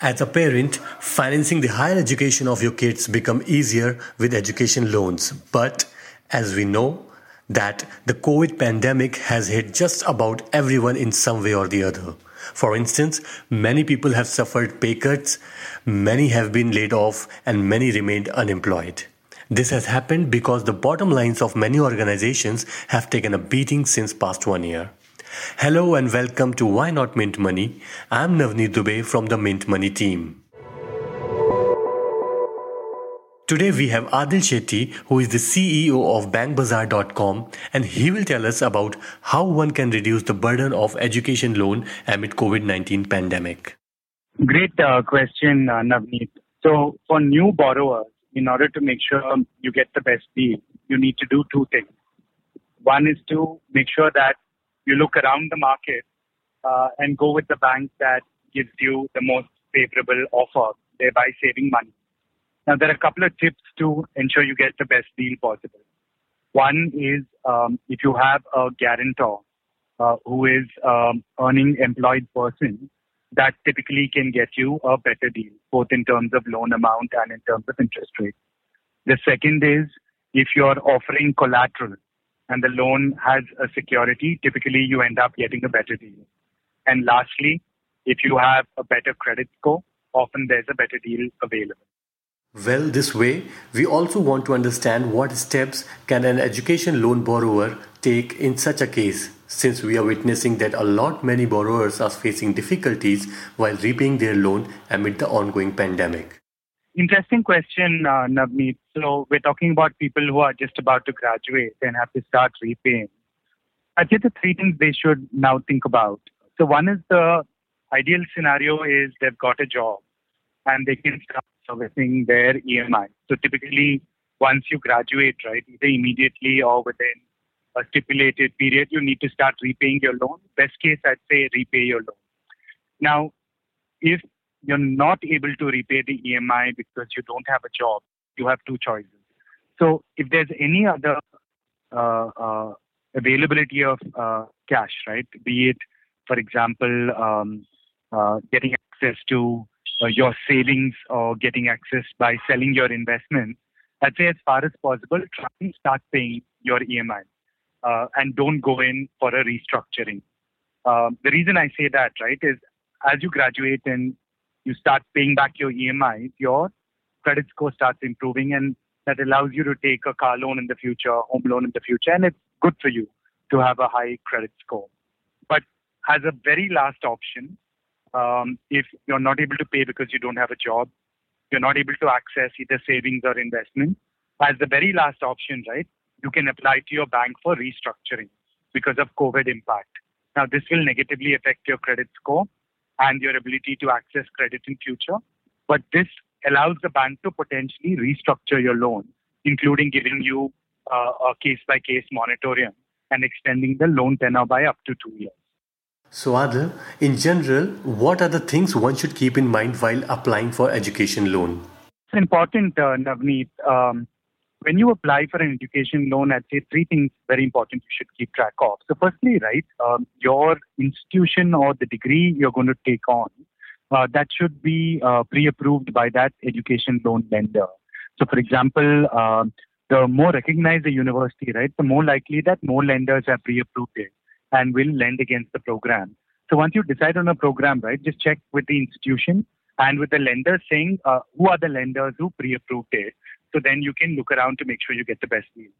As a parent, financing the higher education of your kids become easier with education loans. But as we know, that the COVID pandemic has hit just about everyone in some way or the other. For instance, many people have suffered pay cuts, many have been laid off, and many remained unemployed. This has happened because the bottom lines of many organizations have taken a beating since past one year. Hello and welcome to Why Not Mint Money. I'm Navneet Dubey from the Mint Money team. Today we have Adil Shetty, who is the CEO of BankBazaar.com, and he will tell us about how one can reduce the burden of education loan amid COVID-19 pandemic. Great uh, question, uh, Navneet. So for new borrowers, in order to make sure you get the best deal, you need to do two things. One is to make sure that you look around the market uh, and go with the bank that gives you the most favorable offer, thereby saving money. Now, there are a couple of tips to ensure you get the best deal possible. One is um, if you have a guarantor uh, who is um, earning employed person, that typically can get you a better deal, both in terms of loan amount and in terms of interest rate. The second is if you're offering collateral and the loan has a security, typically you end up getting a better deal. And lastly, if you have a better credit score, often there's a better deal available. Well, this way, we also want to understand what steps can an education loan borrower take in such a case, since we are witnessing that a lot many borrowers are facing difficulties while repaying their loan amid the ongoing pandemic. Interesting question, uh, Navneet. So we're talking about people who are just about to graduate and have to start repaying. I think the three things they should now think about. So one is the ideal scenario is they've got a job and they can start servicing their EMI. So typically, once you graduate, right, either immediately or within a stipulated period, you need to start repaying your loan. Best case, I'd say repay your loan. Now, if you're not able to repay the EMI because you don't have a job, you have two choices. So if there's any other uh, uh, availability of uh, cash, right, be it, for example, um, uh, getting access to uh, your savings or getting access by selling your investments, I'd say as far as possible, try and start paying your EMI uh, and don't go in for a restructuring. Um, the reason I say that, right, is as you graduate and you start paying back your EMI, your credit score starts improving, and that allows you to take a car loan in the future, home loan in the future, and it's good for you to have a high credit score. But as a very last option, um, if you're not able to pay because you don't have a job, you're not able to access either savings or investment, as the very last option, right, you can apply to your bank for restructuring because of COVID impact. Now, this will negatively affect your credit score and your ability to access credit in future, but this allows the bank to potentially restructure your loan, including giving you uh, a case-by-case moratorium and extending the loan tenor by up to two years. So, Adil, in general, what are the things one should keep in mind while applying for education loan? It's important, uh, Navneet. Um, when you apply for an education loan, I'd say three things very important you should keep track of. So, firstly, right, um, your institution or the degree you're going to take on, uh, that should be uh, pre-approved by that education loan lender. So, for example, uh, the more recognized the university, right, the more likely that more lenders have pre-approved it and will lend against the program. So once you decide on a program, right, just check with the institution and with the lender saying uh, who are the lenders who pre-approved it. So then you can look around to make sure you get the best deal.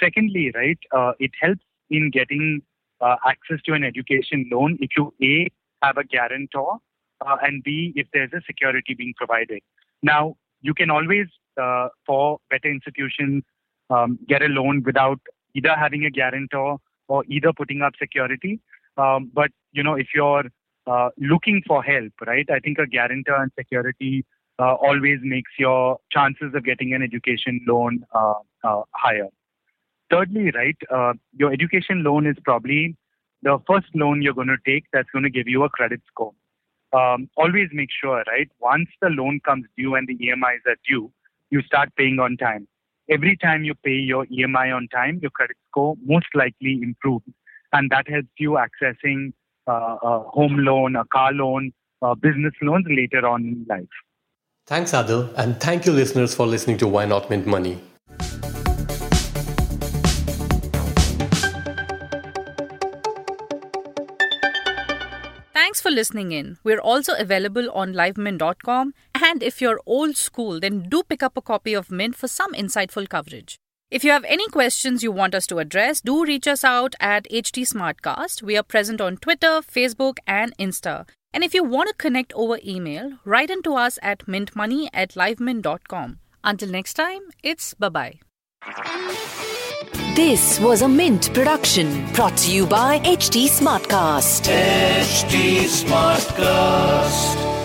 Secondly, right, uh, it helps in getting uh, access to an education loan if you a have a guarantor uh, and b if there's a security being provided. Now you can always uh, for better institutions um, get a loan without either having a guarantor or either putting up security. Um, but you know, if you're uh, looking for help, right? I think a guarantor and security uh, always makes your chances of getting an education loan uh, uh higher. Thirdly, right, uh, your education loan is probably the first loan you're going to take that's going to give you a credit score. Um, always make sure, right, once the loan comes due and the EMIs are due, you start paying on time. Every time you pay your EMI on time, your credit score most likely improves. And that helps you accessing uh, a home loan, a car loan, uh, business loans later on in life. Thanks, Adil. And thank you, listeners, for listening to Why Not Mint Money. Thanks for listening in. We're also available on livemint.com. And if you're old school, then do pick up a copy of Mint for some insightful coverage. If you have any questions you want us to address, do reach us out at HT Smartcast. We are present on Twitter, Facebook, and Insta. And if you want to connect over email, write into us at mintmoney at livemint.com. Until next time, it's bye bye. This was a Mint production brought to you by HT Smartcast. HT Smartcast.